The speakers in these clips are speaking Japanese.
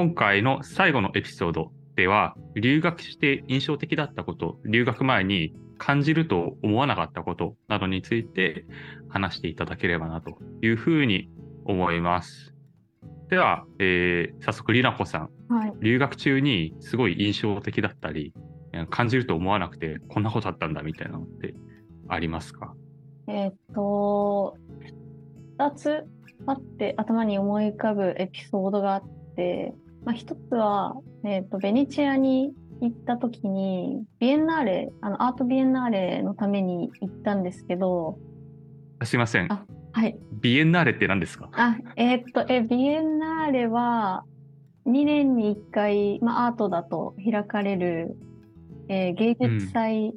今回の最後のエピソードでは、留学して印象的だったこと、留学前に感じると思わなかったことなどについて話していただければなというふうに思います。では、えー早速、りなこさん、はい。留学中にすごい印象的だったり、感じると思わなくて、こんなことあったんだみたいなのってありますか？えーっと、二つあって頭に思い浮かぶエピソードがあって、まあ、一つは、えーっと、ベネチアに行った時に、ビエンナーレ、あの、アートビエンナーレのために行ったんですけど、あすいませんあ。はい。ビエンナーレって何ですか？あ、えーっと、え、ビエンナーレは、2年に1回、まあ、アートだと開かれる、えー芸術祭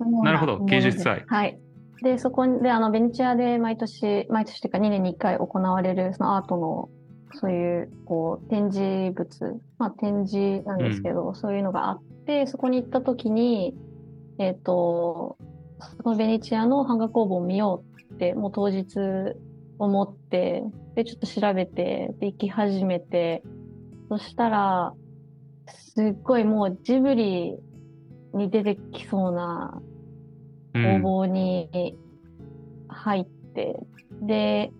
のようなるほど芸術祭はい。で、そこで、あの、ベネチアで毎年、毎年というか2年に1回行われる、そのアートの、そういう、こう、展示物、まあ、展示なんですけど、そういうのがあって、そこに行った時に、えっ、と、そのベネチアの版画工房を見ようって、もう当日思って、で、ちょっと調べて、で、行き始めて、そしたら、すっごいもうジブリに出てきそうなうん。工房に入って、で、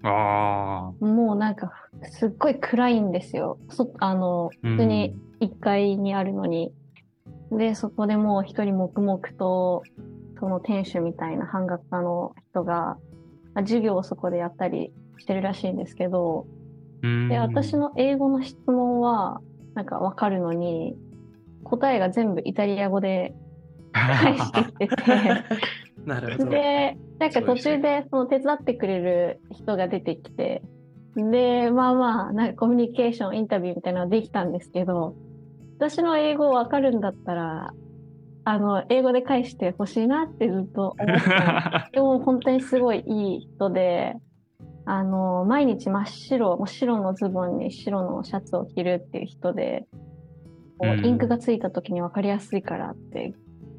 もうなんか、すっごい暗いんですよ。そあの、普通に1階にあるのに。で、そこでもう一人黙々と、その店主みたいな版画家の人が、まあ授業をそこでやったりしてるらしいんですけど、うんで、私の英語の質問は、なんかわかるのに、答えが全部イタリア語で返してきてて、なるほど。で、なんか途中でその手伝ってくれる人が出てきて、で、まあまあ、なんかコミュニケーション、インタビューみたいなのができたんですけど、私の英語わかるんだったら、あの、英語で返してほしいなってずっと思ってた。でも本当にすごいいい人で、あの、毎日真っ白、もう白のズボンに白のシャツを着るっていう人で、インクがついた時に分かりやすいからって、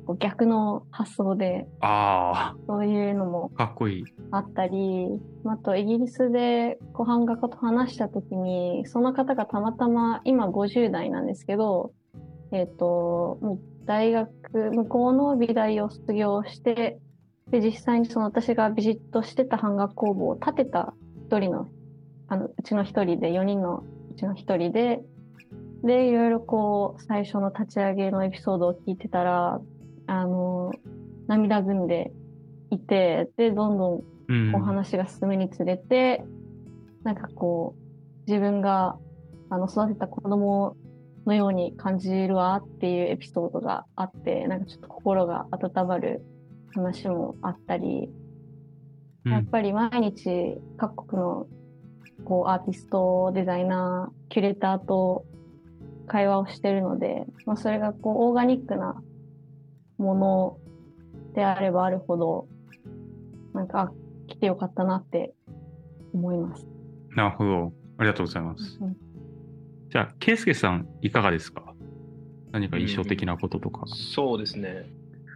こう逆の発想で、あそういうのもっこいい。あったり、あとイギリスでご版画家と話した時に、その方がたまたま今50代なんですけど、えっ、と、もう大学、向こうの美大を卒業して、で、実際にその私がビジットしてた版画工房を建てた一人の、あの、うちの一人で、4人のうちの一人で、で、いろいろこう、最初の立ち上げのエピソードを聞いてたら、あの、涙ぐんでいて、で、どんどんうんお話が進むにつれて、なんかこう、自分があの育てた子供のように感じるわっていうエピソードがあって、なんかちょっと心が温まる話もあったり、うん。やっぱり毎日各国のこうアーティスト、デザイナー、キュレーターと会話をしてるので、まあ、それがこうオーガニックなものであればあるほど、なんか、あ来てよかったなって思います。なるほど。ありがとうございます。うんじゃあ、ケイスケさん、いかがですか？何か印象的なこととか。そうですね。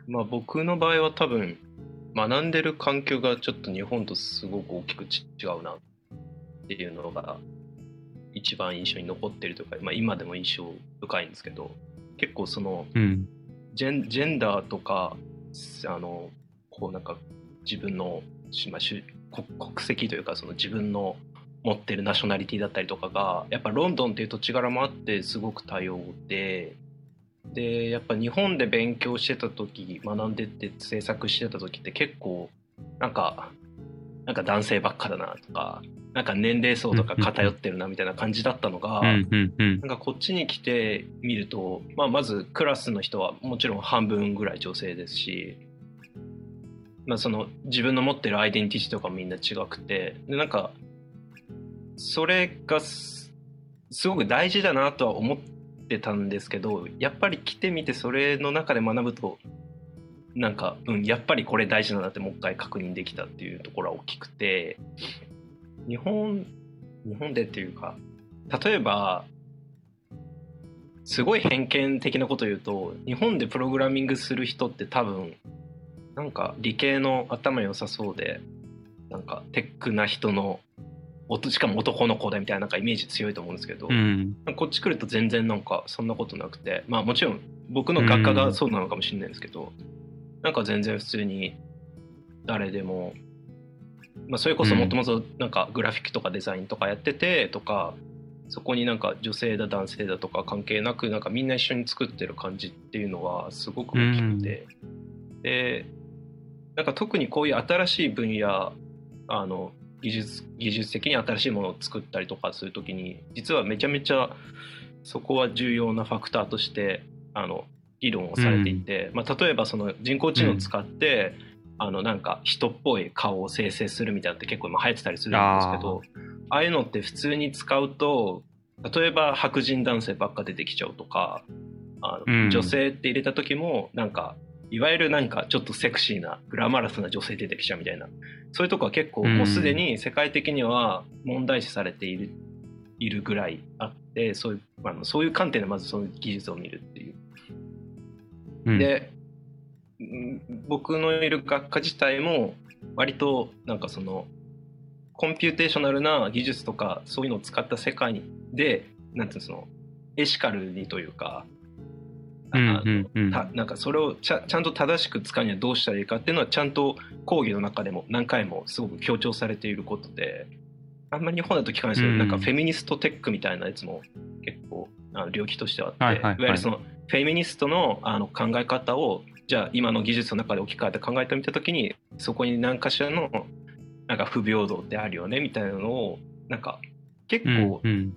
まあ僕の場合は多分学んでる環境がちょっと日本とすごく大きくち違うなっていうのが一番印象に残ってるというか、まあ、今でも印象深いんですけど結構そのうん。ジェンジェンダーとかあのこうなんか自分の、まあ、国国籍というかその自分の持ってるナショナリティだったりとかがやっぱロンドンっていう土地柄もあってすごく多様ででやっぱ日本で勉強してた時学んでって制作してた時って結構なんかなんか男性ばっかだなとかなんか年齢層とか偏ってるなみたいな感じだったのが。なんかこっちに来てみると、まあ、まずクラスの人はもちろん半分ぐらい女性ですし、まあ、その自分の持ってるアイデンティティとかみんな違くてでなんかそれがすすごく大事だなとは思ってたんですけどやっぱり来てみてそれの中で学ぶとなんか、うん、やっぱりこれ大事だなってもう一回確認できたっていうところは大きくて日本日本でっていうか例えばすごい偏見的なこと言うと日本でプログラミングする人って多分なんか理系の頭良さそうでなんかテックな人のしかも男の子でみたいななんかイメージ強いと思うんですけど、うん。こっち来ると全然なんかそんなことなくてまあもちろん僕の学科がそうなのかもしれないんですけど、なんか全然普通に誰でも、まあ、それこそもともとなんかグラフィックとかデザインとかやっててとかそこになんか女性だ男性だとか関係なくなんかみんな一緒に作ってる感じっていうのはすごく大きくて、でなんか特にこういう新しい分野あの技術技術的に新しいものを作ったりとかするときに実はめちゃめちゃそこは重要なファクターとしてあの議論をされていて、まあ、例えばその人工知能を使って、あのなんか人っぽい顔を生成するみたいなのって結構今流行ってたりするんですけどああいうのって普通に使うと例えば白人男性ばっか出てきちゃうとかあの、うん。女性って入れた時もなんかいわゆるなんかちょっとセクシーなグラマラスな女性出てきちゃうみたいな。そういうとこは結構もうすでに世界的には問題視されている,、いるぐらいあってそういうあのそういう観点でまずその技術を見るっていう。うん、でうん僕のいる学科自体も割となんかその computational な技術とかそういうのを使った世界でなんていうのそのエシカルにというか、なんかそれをちゃちゃんと正しく使うにはどうしたらいいかっていうのはちゃんと講義の中でも何回もすごく強調されていることであんまり日本だと聞かないですけど、うん。なんかフェミニストテックみたいなやつも結構あの領域としてはあって、はいはいはい。いわゆるそのフェミニストのあの考え方をじゃあ今の技術の中で置き換えて考えてみた時にそこに何かしらのなんか不平等ってあるよねみたいなのをなんか結構、うんうん。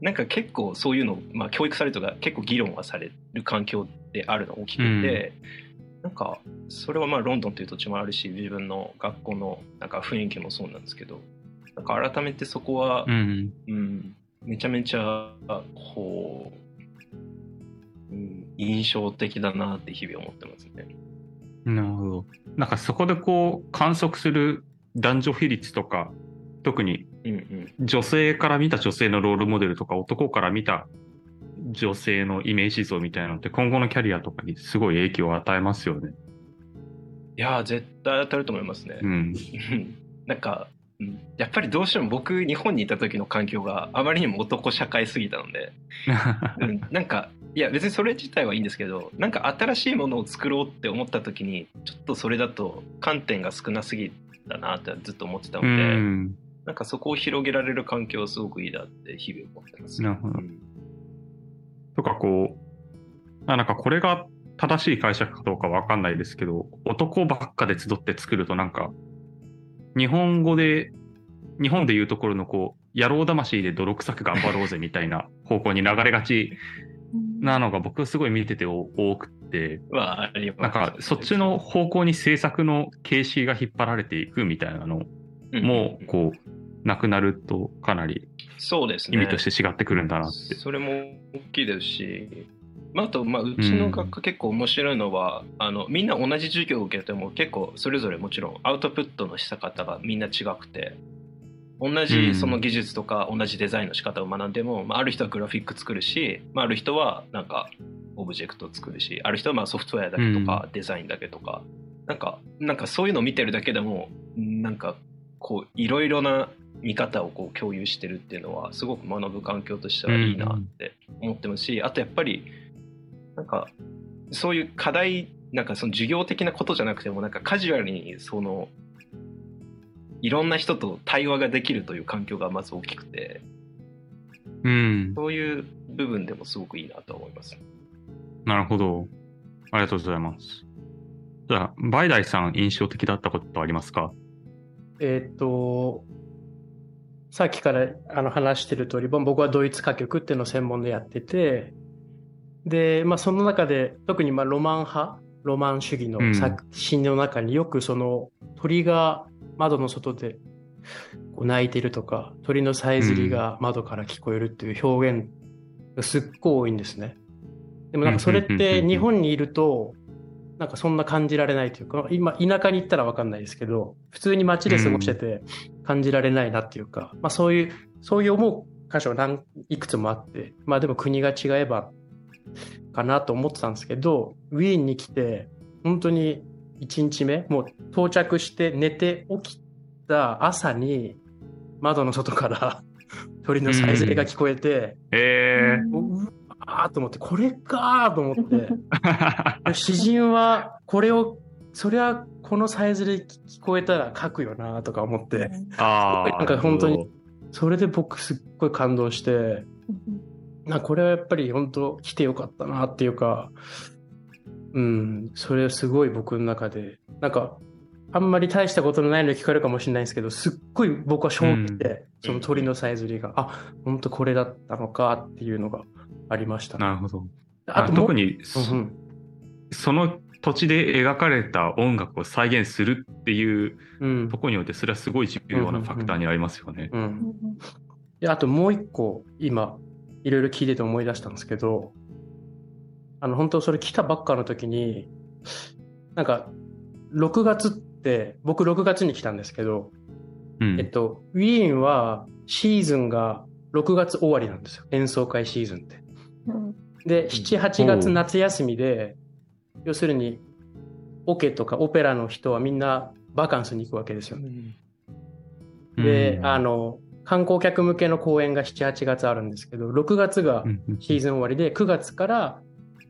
なんか結構そういうの、まあ、教育されるとか結構議論はされる環境であるの大きくて、なんかそれはまあロンドンという土地もあるし自分の学校のなんか雰囲気もそうなんですけどなんか改めてそこはう、ん。うん、めちゃめちゃこう、うん、印象的だなって日々思ってますね。なるほど。なんかそこでこう観測する男女比率とか、特に女性から見た女性のロールモデルとか、男から見た女性のイメージ像みたいなのって今後のキャリアとかにすごい影響を与えますよね。いやー絶対当たると思いますね。うん。う んなんか、うんやっぱりどうしても僕日本にいた時の環境があまりにも男社会すぎたので、うん、なんかいや別にそれ自体はいいんですけどなんか新しいものを作ろうって思った時にちょっとそれだと観点が少なすぎだなってずっと思ってたのうで、ん。なんかそこを広げられる環境はすごくいいなって日々思ってます。なるほどうんとかこう、あなんかこれが正しい解釈かどうかわかんないですけど、男ばっかで集って作るとなんか、日本語で、日本でいうところのこう、野郎魂で泥臭く頑張ろうぜみたいな方向に流れがちなのが僕すごい見てて多くって、なんかそっちの方向に制作の形式が引っ張られていくみたいなのも、こう、なくなるとかなりそうですね。意味として違ってくるんだなって。それも大きいですし、まあ、あと、まあ、うちの学科結構面白いのは、あのみんな同じ授業を受けても結構それぞれもちろんアウトプットのした方がみんな違くて同うん。じその技術とか同じデザインの仕方を学んでも、まあ、ある人はグラフィック作るし、まあ、ある人はなんかオブジェクトを作るしある人はまあソフトウェアだけとかデザインだけとか、なんかなんかそういうのを見てるだけでもなんかこういろいろな見方をこう共有してるっていうのはすごく学ぶ環境としてはいいなって思ってますし、あとやっぱりなんかそういう課題なんかその授業的なことじゃなくてもなんかカジュアルにそのいろんな人と対話ができるという環境がまず大きくてうん。そういう部分でもすごくいいなと思います。なるほど。ありがとうございます。じゃあ、バイダイさん印象的だったことありますか？えーっと、さっきからあの話してる通り、ぼ僕はドイツ歌曲っていうのを専門でやってて、で、まあその中で特にまあロマン派、ロマン主義の作品の中によくその鳥が窓の外でこう鳴いてるとか、鳥のさえずりが窓から聞こえるっていう表現がすっごい多いんですね。でもなんかそれって日本にいると、なんかそんな感じられないというか、今、田舎に行ったらわかんないですけど、普通に街で過ごしてて感じられないなっていうか、まあそういう、そういう思う箇所が何いくつもあって、まあでも国が違えばかなと思ってたんですけど、ウィーンに来て、本当に1日目、もう到着して寝て起きた朝に、窓の外から鳥のさえずりが聞こえて、え。うわーと思って、これかーと思って、ー。詩人はこれを、そりゃこのさえずり聞こえたら書くよなとか思って、ああ。なんか本当にそれで僕すっごい感動して、なこれはやっぱり本当来てよかったなっていうか、うん、それはすごい僕の中で、なんか、あんまり大したことのないのに聞かれるかもしれないんですけど、すっごい僕は衝撃で、その鳥のさえずりが、あ、本当これだったのかっていうのがありました。なるほど。あと特に、うんうんその土地で描かれた音楽を再現するっていううんところによって、それはすごい重要なファクターになりますよね。あともう一個今いろいろ聞いてて思い出したんですけどあの本当それ来たばっかの時になんか6月って僕6月に来たんですけど、うん。えっと、ウィーンはシーズンが6月終わりなんですよ。演奏会シーズンって。で78月夏休みで要するにオケとかオペラの人はみんなバカンスに行くわけですよ。ね。で、うん。あの、観光客向けの公演が7、8月あるんですけど、6月がうん。うん。シーズン終わりで、9月から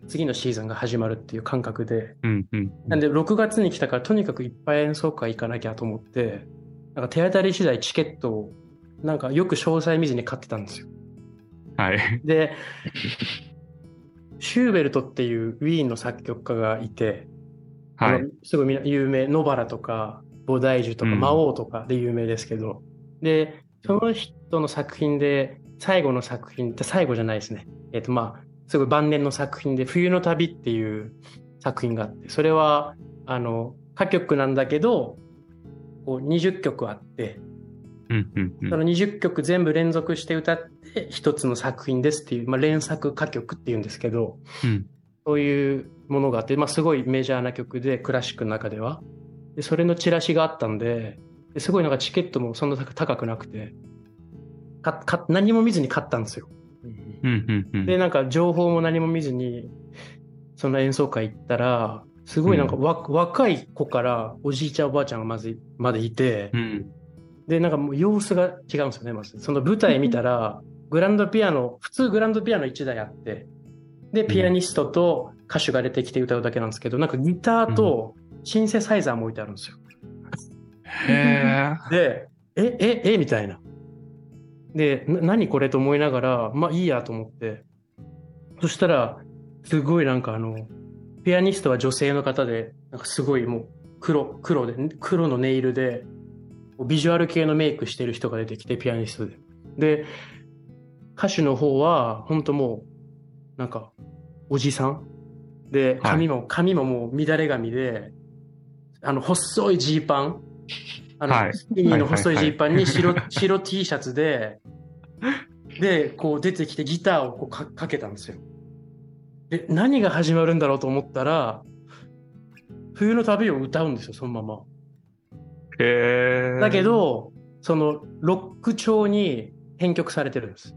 次のシーズンが始まるっていう感覚で、うんうんなんで6月に来たからとにかくいっぱい演奏会行かなきゃと思って、なんか手当たり次第チケットを、なんかよく詳細見ずに買ってたんですよ。はい。で、シューベルトっていうウィーンの作曲家がいて、はい。すごい有名、ノバラとか、ボダイジュとか、うん魔王とかで有名ですけど、で、その人の作品で、最後の作品って最後じゃないですね。えっ、と、まあ、すごい晩年の作品で、冬の旅っていう作品があって、それは、あの、歌曲なんだけど、こう20曲あって、うんうんうん。その20曲全部連続して歌って一つの作品ですっていう、まあ、連作歌曲っていうんですけど、うん。そういうものがあって、まあ、すごいメジャーな曲でクラシックの中では。でそれのチラシがあったんでですごいなんかチケットもそんな高くなくてかか何も見ずに買ったんですよでなんか情報も何も見ずにその演奏会行ったらすごいなんかわ、若い子からおじいちゃんおばあちゃんがまずまでいて、うんで、なんかもう様子が違うんですよね、まず。その舞台見たら、グランドピアノ、普通グランドピアノ1台あって、で、ピアニストと歌手が出てきて歌うだけなんですけど、なんかギターとシンセサイザーも置いてあるんですよ。へえ。で、え、え、え、みたいな。で、な何これと思いながら、まあいいやと思って。そしたら、すごいなんかあの、ピアニストは女性の方で、なんかすごいもう黒、黒で、黒のネイルで、ビジュアル系のメイクしてる人が出てきて、ピアニストで。で、歌手の方は、本当もう、なんか、おじさんで、髪も、髪ももう乱れ髪で、あの、細いジーパン、あの、はいスキニーの細いジーパンに白、白 T シャツで、で、こう出てきてギターをこうかかけたんですよ。で、何が始まるんだろうと思ったら、冬の旅を歌うんですよ、そのまま。へえ。だけ、ど、そのロック調に編曲されてるんです。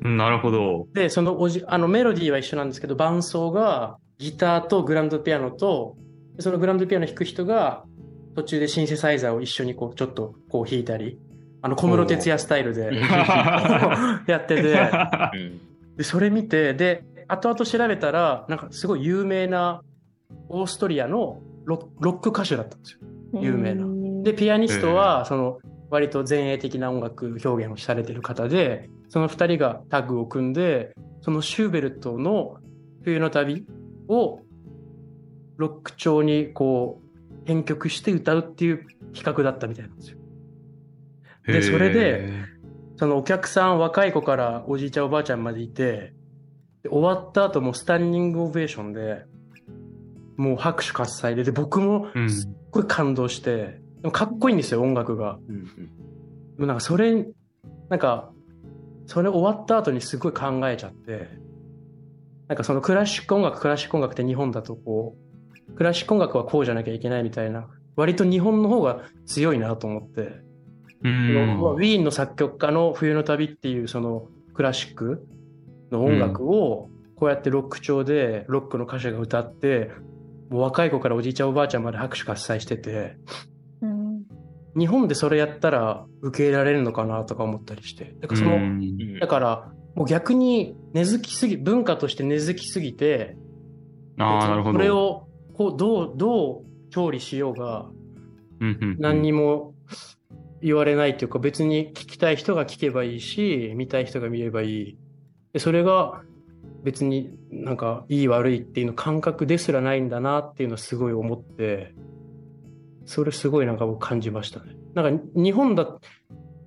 なるほど。で、そのおじ、あのメロディーは一緒なんですけど、伴奏がギターとグランドピアノと、そのグランドピアノ弾く人が途中でシンセサイザーを一緒にこう、ちょっとこう弾いたり、あの小室哲哉スタイルで やってて、うん。で、それ見て、で、後々調べたら、なんかすごい有名なオーストリアのロロック歌手だったんですよ。有名な。で、ピアニストは、その、割と前衛的な音楽表現をされてる方で、その二人がタッグを組んで、そのシューベルトの冬の旅をロック調にこう編曲して歌うっていう企画だったみたいなんですよ。でそれで、そのお客さん若い子からおじいちゃんおばあちゃんまでいて、で終わった後もスタンディングオベーションで、もう拍手喝采で、で僕もうんすっごい感動して、でもかっこいいんですよ、音楽が。でもなんかそれ、なんか、それ終わった後にすごい考えちゃって、なんかそのクラシック音楽、クラシック音楽って日本だとこう、クラシック音楽はこうじゃなきゃいけないみたいな、割と日本の方が強いなと思って、うそのんまあウィーンの作曲家の冬の旅っていうそのクラシックの音楽をこうやってロック調でロックの歌手が歌って、もう若い子からおじいちゃんおばあちゃんまで拍手喝采してて、日本でそれやったら受け入れられるのかなとか思ったりして。だからその、うんだから、もう逆に根付きすぎ、文化として根付きすぎて、ああ、なるほど。これを、こう、どう、どう調理しようが、何にも言われないというか、別に聞きたい人が聞けばいいし、見たい人が見ればいい。でそれが別になんかいい悪いっていうの感覚ですらないんだなっていうのはすごい思って、それすごいなんか僕感じましたね。なんか日本だ、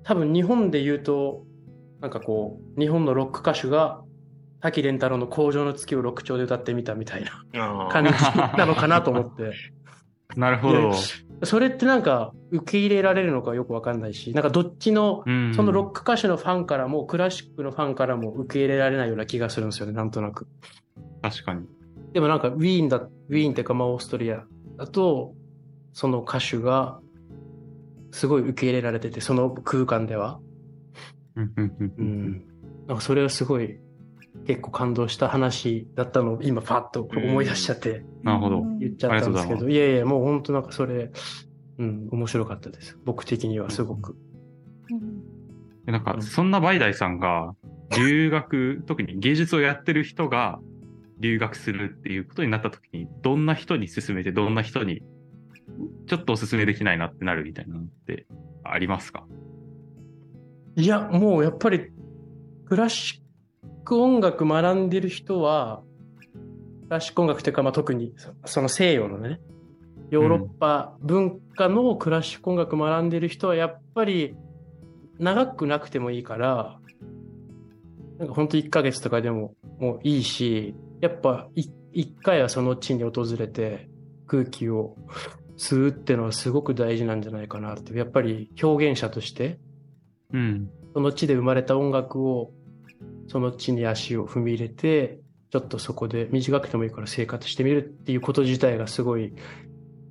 多分日本で言うと、なんかこう、日本のロック歌手が滝蓮太郎の工場の月を六丁で歌ってみたみたいな感じなのかなと思って。なるほど。それってなんか受け入れられるのかよくわかんないし、なんかどっちの、うんそのロック歌手のファンからもクラシックのファンからも受け入れられないような気がするんですよね、なんとなく。確かに。でもなんかウィーンだ、ウィーンっていうかまあオーストリアだと、その歌手がすごい受け入れられてて、その空間では。うんうんうんううんん。なんかそれはすごい結構感動した話だったのを今パッと思い出しちゃってなるほど。言っちゃったんですけど、いやいや、もう本当なんかそれ、うん、面白かったです。僕的にはすごく。うんでなんか、そんなバイダイさんが、留学、特に芸術をやってる人が留学するっていうことになった時に、どんな人に勧めて、どんな人に、ちょっとお勧めできないなってなるみたいなのってありますか？いや、もうやっぱり、クラシ音楽学んでる人は、クラシック音楽というか、まあ、特にそその西洋のね、ヨーロッパ文化のクラシック音楽学んでる人は、やっぱり長くなくてもいいから、なんか本当1ヶ月とかでももういいし、やっぱい一回はその地に訪れて空気を吸うっていうのはすごく大事なんじゃないかなって。やっぱり表現者として、うん。その地で生まれた音楽を、その地に足を踏み入れて、ちょっとそこで短くてもいいから生活してみるっていうこと自体がすごい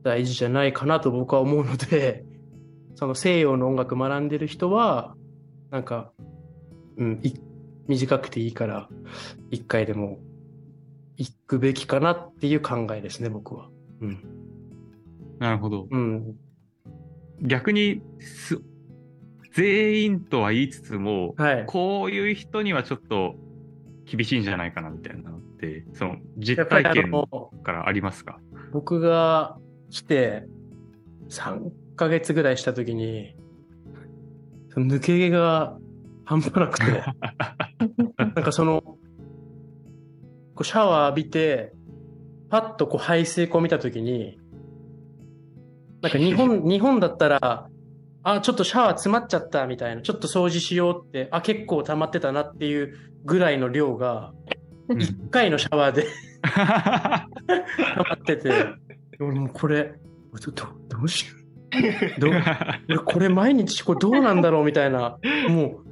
大事じゃないかなと僕は思うので、その西洋の音楽学んでる人は、なんか、うん、い短くていいから、一回でも行くべきかなっていう考えですね、僕は。うん。なるほど。うん。逆にす、全員とは言いつつも、はい。こういう人にはちょっと厳しいんじゃないかなみたいなのって、そのや実体験からありますか？僕が来て3ヶ月ぐらいした時に、その抜け毛が半端なくて、なんかその、こうシャワー浴びて、パッとこう排水口見た時に、なんか日本、日本だったら、あ、ちょっとシャワー詰まっちゃったみたいな、ちょっと掃除しようって、あ、結構溜まってたなっていうぐらいの量が、うん。1回のシャワーで溜まってて、俺もうこれ、どどどうしよう。どこれ毎日これどうなんだろうみたいな、もう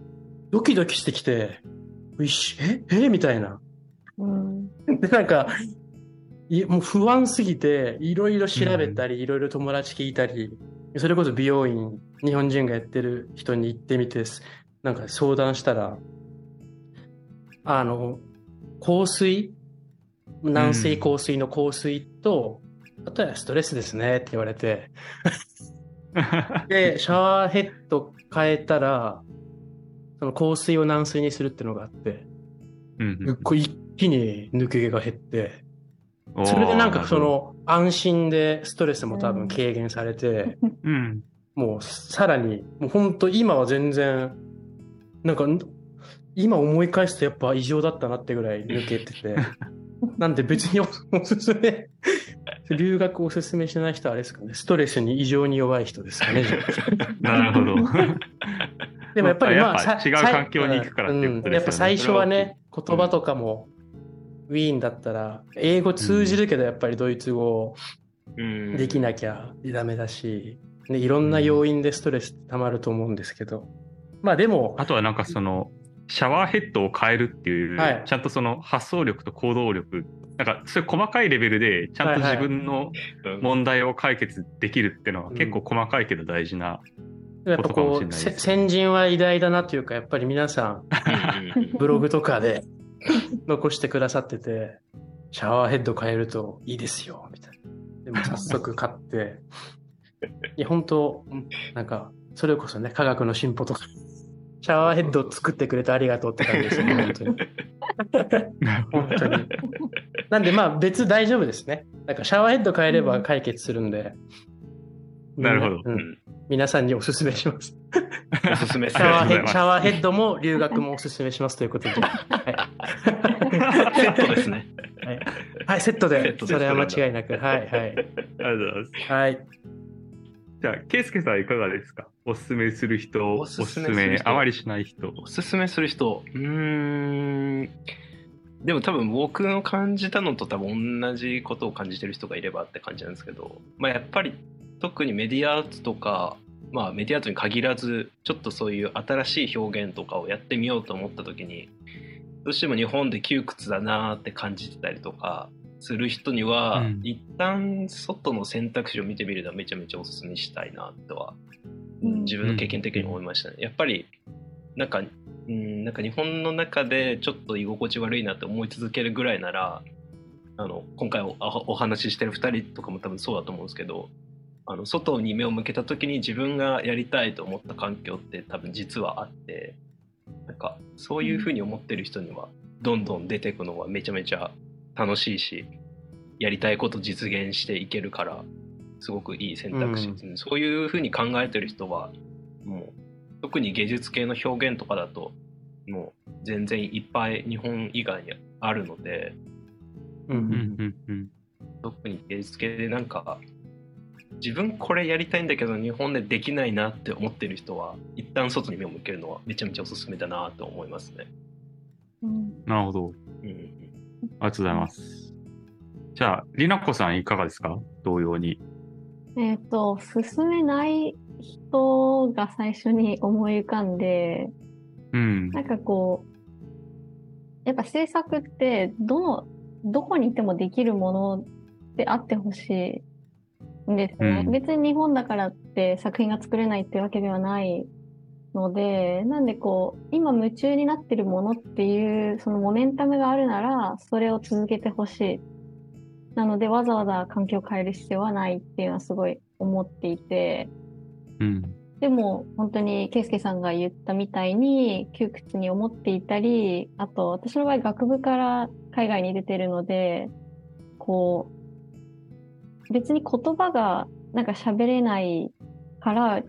ドキドキしてきて、ういしええ？みたいな。うん。で、なんか、いもう不安すぎて、いろいろ調べたり、いろいろ友達聞いたり、それこそ美容院、日本人がやってる人に行ってみて、なんか相談したら、あの、香水？軟水香水の香水と、あとはストレスですねって言われて、で、シャワーヘッド変えたら、その香水を軟水にするっていうのがあって、うんうん。こう一気に抜け毛が減って、それでなんかそ、の安心でストレスも多分軽減されて、うん。もうさらに、もう本当今は全然、なんか今思い返すとやっぱ異常だったなってぐらい抜けてて、なんで別におおすすめ、留学おすすめしない人はあれですかね、ストレスに異常に弱い人ですかね。なるほど。でもやっぱりまあ、違う環境に行くからっていうことですよねうんやっぱ最初はね、言葉とかも、ウィーンだったら、英語通じるけどやっぱりドイツ語うん。できなきゃダメだし、ね、いろんな要因でストレスって溜まると思うんですけど、まあでも、あとはなんかその、シャワーヘッドを変えるっていう、はい。ちゃんとその発想力と行動力、なんかそういう細かいレベルで、ちゃんと自分のうん問題を解決できるっていうのは結構細かいけど大事な。やっぱことかもしれないですね。先人は偉大だなというか、やっぱり皆さん。ブログとかで残してくださってて、シャワーヘッド変えるといいですよ、みたいな。でも早速買って、いや、本当、なんか、それこそね、科学の進歩とか、シャワーヘッドを作ってくれてありがとうって感じですよね、本当に。本当に。なんで、まあ、別大丈夫ですね。なんか、シャワーヘッド変えれば解決するんで。なるほどう。うんん皆さんにおすすめします。おすすめシャワーヘッド、ありがとうございますシャワーヘッドも留学もおすすめしますということで。はい、セットですね。はい、はい、セットで。セットでそれは間違いなく。はい、はい。ありがとうございます。はい。じゃあ、ケイスケさんいかがですか？おすすめする人、おおすすめあまりしない人。おすすめする人うーんでも多分僕の感じたのと多分同じことを感じてる人がいればって感じなんですけど、まあ、やっぱり特にメディアアートとか、まあ、メディアアートに限らずちょっとそういう新しい表現とかをやってみようと思った時にどうしても日本で窮屈だなって感じてたりとかする人には、うん。一旦外の選択肢を見てみるのはめちゃめちゃおすすめしたいなとは、うん。自分の経験的に思いましたね。やっぱりなんかうんなんか日本の中でちょっと居心地悪いなって思い続けるぐらいならあの今回おお話ししてる2人とかも多分そうだと思うんですけどあの外に目を向けた時に自分がやりたいと思った環境って多分実はあってなんかそういうふうに思ってる人にはどんどん出てくのはめちゃめちゃ楽しいしやりたいこと実現していけるからすごくいい選択肢、うそういうふうに考えてる人はもう特に芸術系の表現とかだともう全然いっぱい日本以外にあるのでうんううんんうんうん。特に芸術系でなんか自分これやりたいんだけど日本でできないなって思ってる人は一旦外に目を向けるのはめちゃめちゃおすすめだなと思いますね。うんなるほど。うん、ありがとうございます。じゃあ、りなこさんいかがですか？同様に。えっ、と、進めない人が最初に思い浮かんで、うん。なんかこう、やっぱ制作って、どの、どこにいてもできるものであってほしいんですね。うん別に日本だからって作品が作れないってわけではないので、なんでこう、今夢中になってるものっていう、そのモメンタムがあるなら、それを続けてほしい。なので、わざわざ環境を変える必要はないっていうのはすごい思っていて、うん。でも本当に圭介さんが言ったみたいに窮屈に思っていたりあと私の場合学部から海外に出てるのでこう別に言葉がなんか喋れないから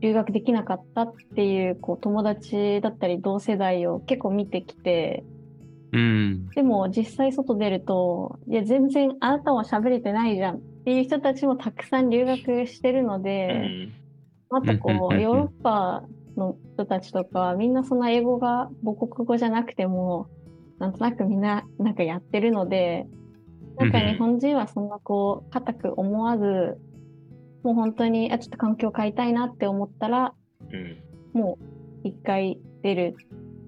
留学できなかったっていうこう友達だったり同世代を結構見てきてうん。でも実際外出るといや全然あなたも喋れてないじゃんっていう人たちもたくさん留学してるので。うんあとこう、ヨーロッパの人たちとか、みんなそんな英語が母国語じゃなくても、なんとなくみんななんかやってるので、なんか日本人はそんなこう、固く思わず、もう本当に、あ、ちょっと環境変えたいなって思ったら、うんもう一回出る。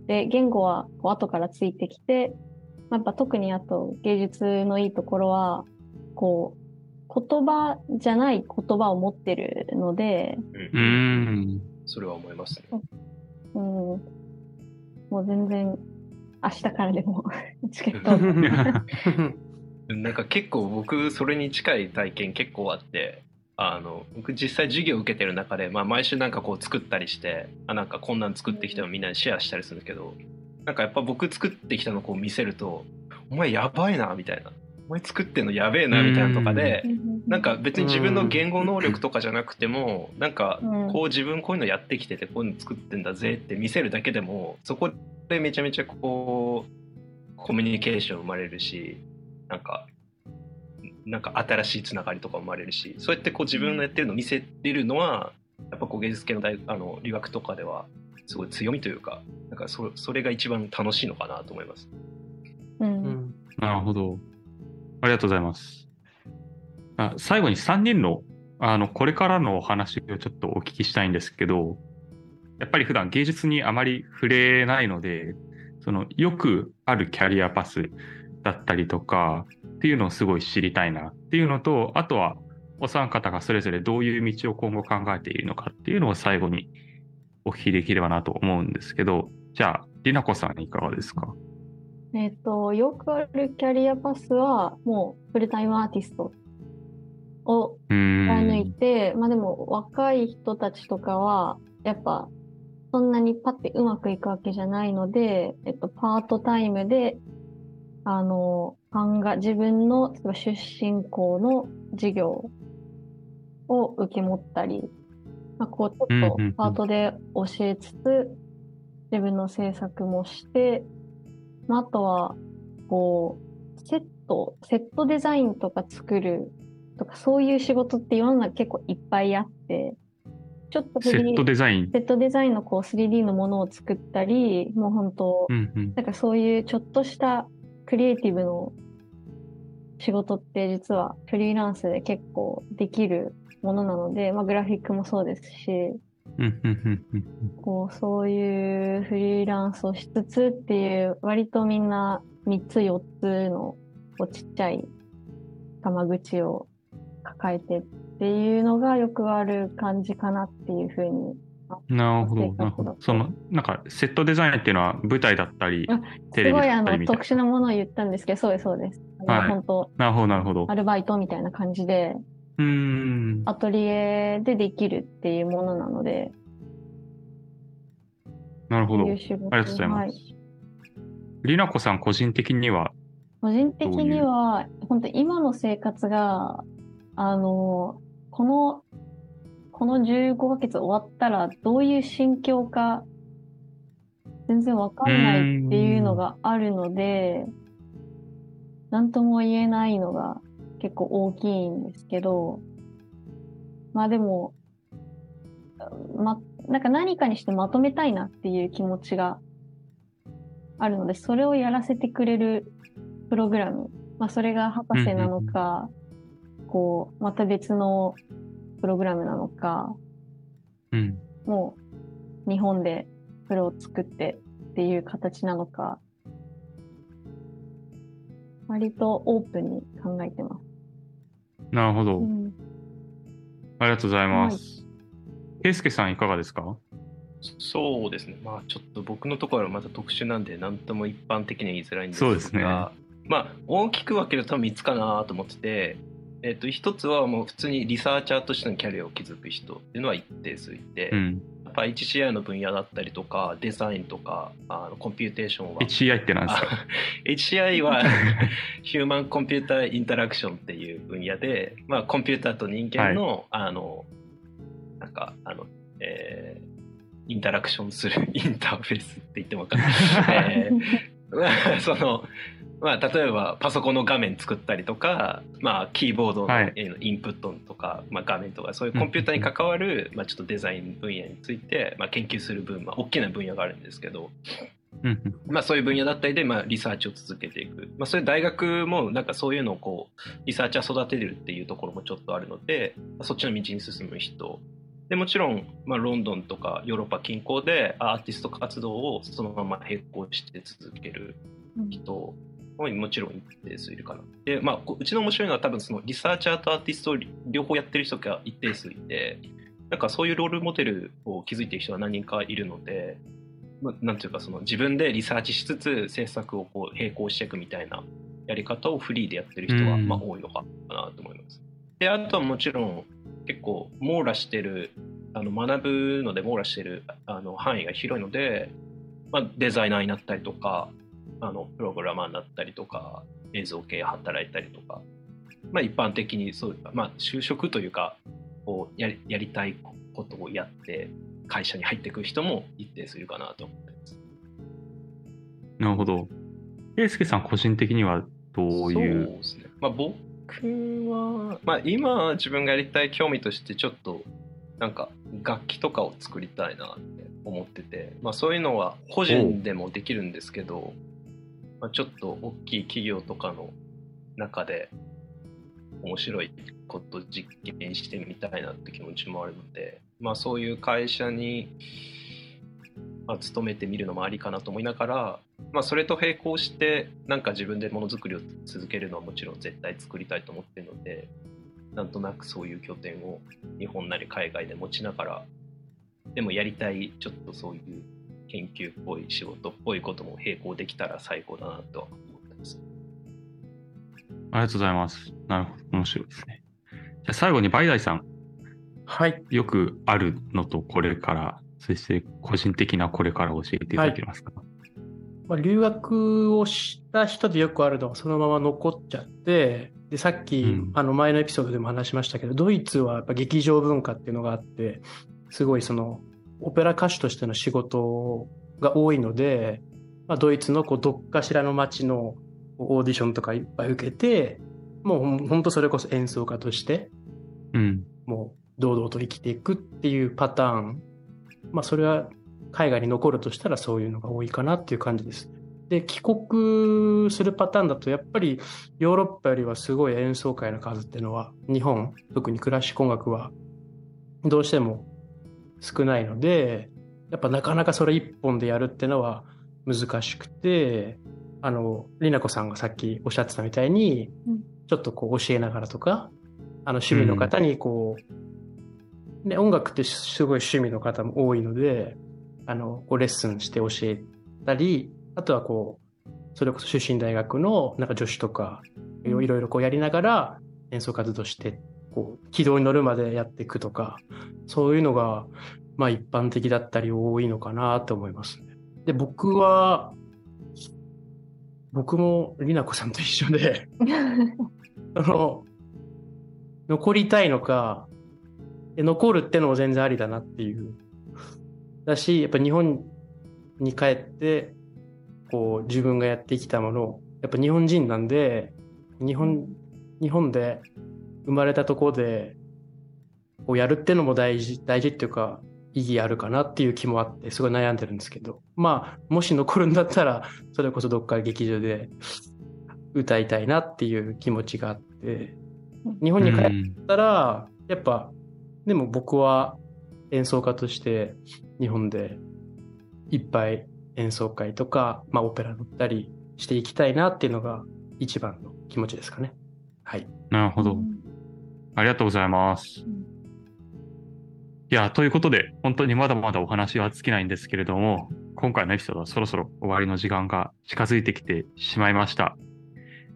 で、言語はこう後からついてきて、まあやっぱ特にあと芸術のいいところは、こう、言葉じゃない言葉を持ってるので、ううんん。それは思いますね。うん、もう全然明日からでもチケット なんか結構僕それに近い体験結構あってあの僕実際授業を受けてる中で、まあ、毎週なんかこう作ったりしてあなんかこんなん作ってきてもみんなにシェアしたりするんですけどなんかやっぱ僕作ってきたのをこう見せると「お前やばいな」みたいな「お前作ってんのやべえな」みたいなとかでなんか別に自分の言語能力とかじゃなくてもなんかうん。こう自分こういうのやってきててこういうの作ってんだぜって見せるだけでもそこでめちゃめちゃこうコミュニケーション生まれるしなんかなんか新しいつながりとか生まれるしそうやってこう自分のやってるのを見せてるのはやっぱこう芸術系の大あの留学とかではすごい強みというかなんかそそれが一番楽しいのかなと思います。ううんんなるほど。ありがとうございます。あ最後に3人のあのこれからのお話をちょっとお聞きしたいんですけど、やっぱり普段芸術にあまり触れないので、そのよくあるキャリアパスだったりとかっていうのをすごい知りたいなっていうのと、あとはお三方がそれぞれどういう道を今後考えているのかっていうのを最後にお聞きできればなと思うんですけど、じゃあ、りなこさんいかがですか？えっ、と、よくあるキャリアパスは、もうフルタイムアーティストを。貫いて、まあでも若い人たちとかは、やっぱそんなにパッてうまくいくわけじゃないので、えっと、パートタイムで、あの、版画、自分の例えば出身校の授業を受け持ったり、まあ、こう、ちょっとパートで教えつつ、自分の制作もして、まあ、あとは、こう、セット、セットデザインとか作るとか、そういう仕事って世の中結構いっぱいあって、ちょっとセットデザイン？セットデザインのこう 3D のものを作ったり、もう本当、うんうん。なんかそういうちょっとしたクリエイティブの仕事って実はフリーランスで結構できるものなので、まあグラフィックもそうですし、こうそういうフリーランスをしつつっていう割とみんな3つ4つのこうちっちゃい玉口を抱えてっていうのがよくある感じかなっていうふうに。なるほど、なるほ。どその、なんか、セットデザインっていうのは舞台だったりあ、テレビすごいあのだったりみたい特殊なものを言ったんですけど、そうです、そうです。はい本当、な。なるほど、なるほどア。ルバイトみたいな感じで、うーん。アトリエでできるっていうものなので、なるほど。ありがとうございまはいす。りなこさん、個人的には、個人的には、本当今の生活が、あの、この、この15ヶ月終わったらどういう心境か、全然わかんないっていうのがあるので、なんとも言えないのが結構大きいんですけど、まあでも、ま、なんか何かにしてまとめたいなっていう気持ちがあるので、それをやらせてくれるプログラム、まあそれが博士なのか、こう、また別のプログラムなのか、うん。もう日本でそれを作ってっていう形なのか、割とオープンに考えてます。なるほど。うんありがとうございます。ケイスケさん、いかがですか？そうですね、まあちょっと僕のところはまた特殊なんで、なんとも一般的には言いづらいんですが、そうですねまあ大きく分けると3つかなと思ってて、えっと一つはもう普通にリサーチャーとしてのキャリアを築く人っていうのは一定数いて、うん。やっぱ HCI の分野だったりとか、デザインとか、あの computation は。HCI って何ですか？あ HCI はヒューマンコンピューターインタラクションっていう分野で、まあ、コンピューターと人間の、あのなんかあの、えーインタラクションする インターフェースって言っても分かんない、えーまあ そのまあ、例えばパソコンの画面作ったりとか、まあ、キーボードのインプットとか、まあ、画面とかそういうコンピューターに関わる、まあ、ちょっとデザイン分野について、まあ、研究する分、まあ、大きな分野があるんですけど、まあ、そういう分野だったりで、まあ、リサーチを続けていく、まあ、そういう大学もなんかそういうのをこうリサーチャー育てるっていうところもちょっとあるのでそっちの道に進む人でもちろん、まあ、ロンドンとかヨーロッパ近郊でアーティスト活動をそのまま並行して続ける人ももちろん一定数いるかな。で、まあ、こううちの面白いのは多分そのリサーチャーとアーティストを両方やってる人が一定数いて、なんかそういうロールモデルを築いている人が何人かいるので、まあなんていうかその自分でリサーチしつつ制作をこう並行していくみたいなやり方をフリーでやってる人はうんまあ多いのかなと思います。で、あとはもちろん結構網羅してる、あの学ぶので網羅してるあの範囲が広いので、まあ、デザイナーになったりとか、あのプログラマーになったりとか、映像系働いたりとか、まあ、一般的にそう、まあ、就職というかこうやりやりたいことをやって会社に入っていく人も一定数いるかなと思ってます。なるほど。ケイスケさん、個人的にはどういう？そうですね。まあ、僕は、まあ、今自分がやりたい興味としてちょっとなんか楽器とかを作りたいなって思ってて、まあ、そういうのは個人でもできるんですけど、まあ、ちょっと大きい企業とかの中で面白いこと実験してみたいなって気持ちもあるので、まあ、そういう会社に、まあ、勤めてみるのもありかなと思いながら、まあ、それと並行してなんか自分でものづくりを続けるのはもちろん絶対作りたいと思ってるのでなんとなくそういう拠点を日本なり海外で持ちながらでもやりたいちょっとそういう研究っぽい仕事っぽいことも並行できたら最高だなとは思ってます。ありがとうございます。なるほど。面白いですね。じゃあ最後にバイダイさん、はい。よくあるのとこれから、そして個人的なこれから教えていただけますか、まあ、留学をした人でよくあるのはそのまま残っちゃって、で、さっき、うんあの前のエピソードでも話しましたけど、ドイツはやっぱ劇場文化っていうのがあって、すごいその、オペラ歌手としての仕事が多いので、まあ、ドイツのこうどっかしらの街のオーディションとかいっぱい受けて、もうほんとそれこそ演奏家として、うん。ももう堂々と生きていくっていうパターン。まあそれは海外に残るとしたらそういうのが多いかなっていう感じです。で、帰国するパターンだとやっぱりヨーロッパよりはすごい演奏会の数っていうのは日本、特にクラシック音楽はどうしても少ないので、やっぱなかなかそれ一本でやるっていうのは難しくて、あの、りなこさんがさっきおっしゃってたみたいに、うんちょっとこう教えながらとか、あの趣味の方にこう、ね、音楽ってすごい趣味の方も多いので、あの、こうレッスンして教えたり、あとはこう、それこそ出身大学のなんか助手とか、いろいろこうやりながら演奏活動して、こう、軌道に乗るまでやっていくとか、そういうのが、まあ一般的だったり多いのかなと思いますね。で、僕は、僕もりなこさんと一緒で、あの、残りたいのか、え残るってのも全然ありだなっていう。だし、やっぱ日本に帰って、こう自分がやってきたものを、やっぱ日本人なんで、日本、日本で生まれたとこで、こうやるってのも大事、大事っていうか、意義あるかなっていう気もあって、すごい悩んでるんですけど、まあ、もし残るんだったら、それこそどっか劇場で歌いたいなっていう気持ちがあって、日本に帰ったら、やっぱ、でも僕は演奏家として日本でいっぱい演奏会とか、まあオペラ乗ったりしていきたいなっていうのが一番の気持ちですかね。はい。なるほど。ありがとうございます。いや、ということで、本当にまだまだお話は尽きないんですけれども、今回のエピソードはそろそろ終わりの時間が近づいてきてしまいました。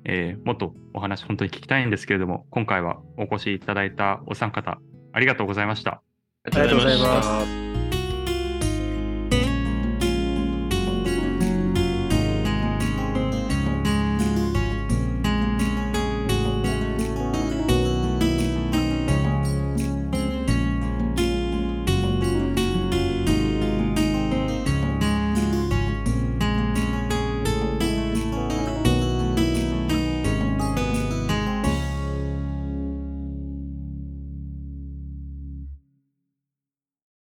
えーもっとお話本当に聞きたいんですけれども、今回はお越しいただいたお三方、ありがとうございました。ありがとうござい。ます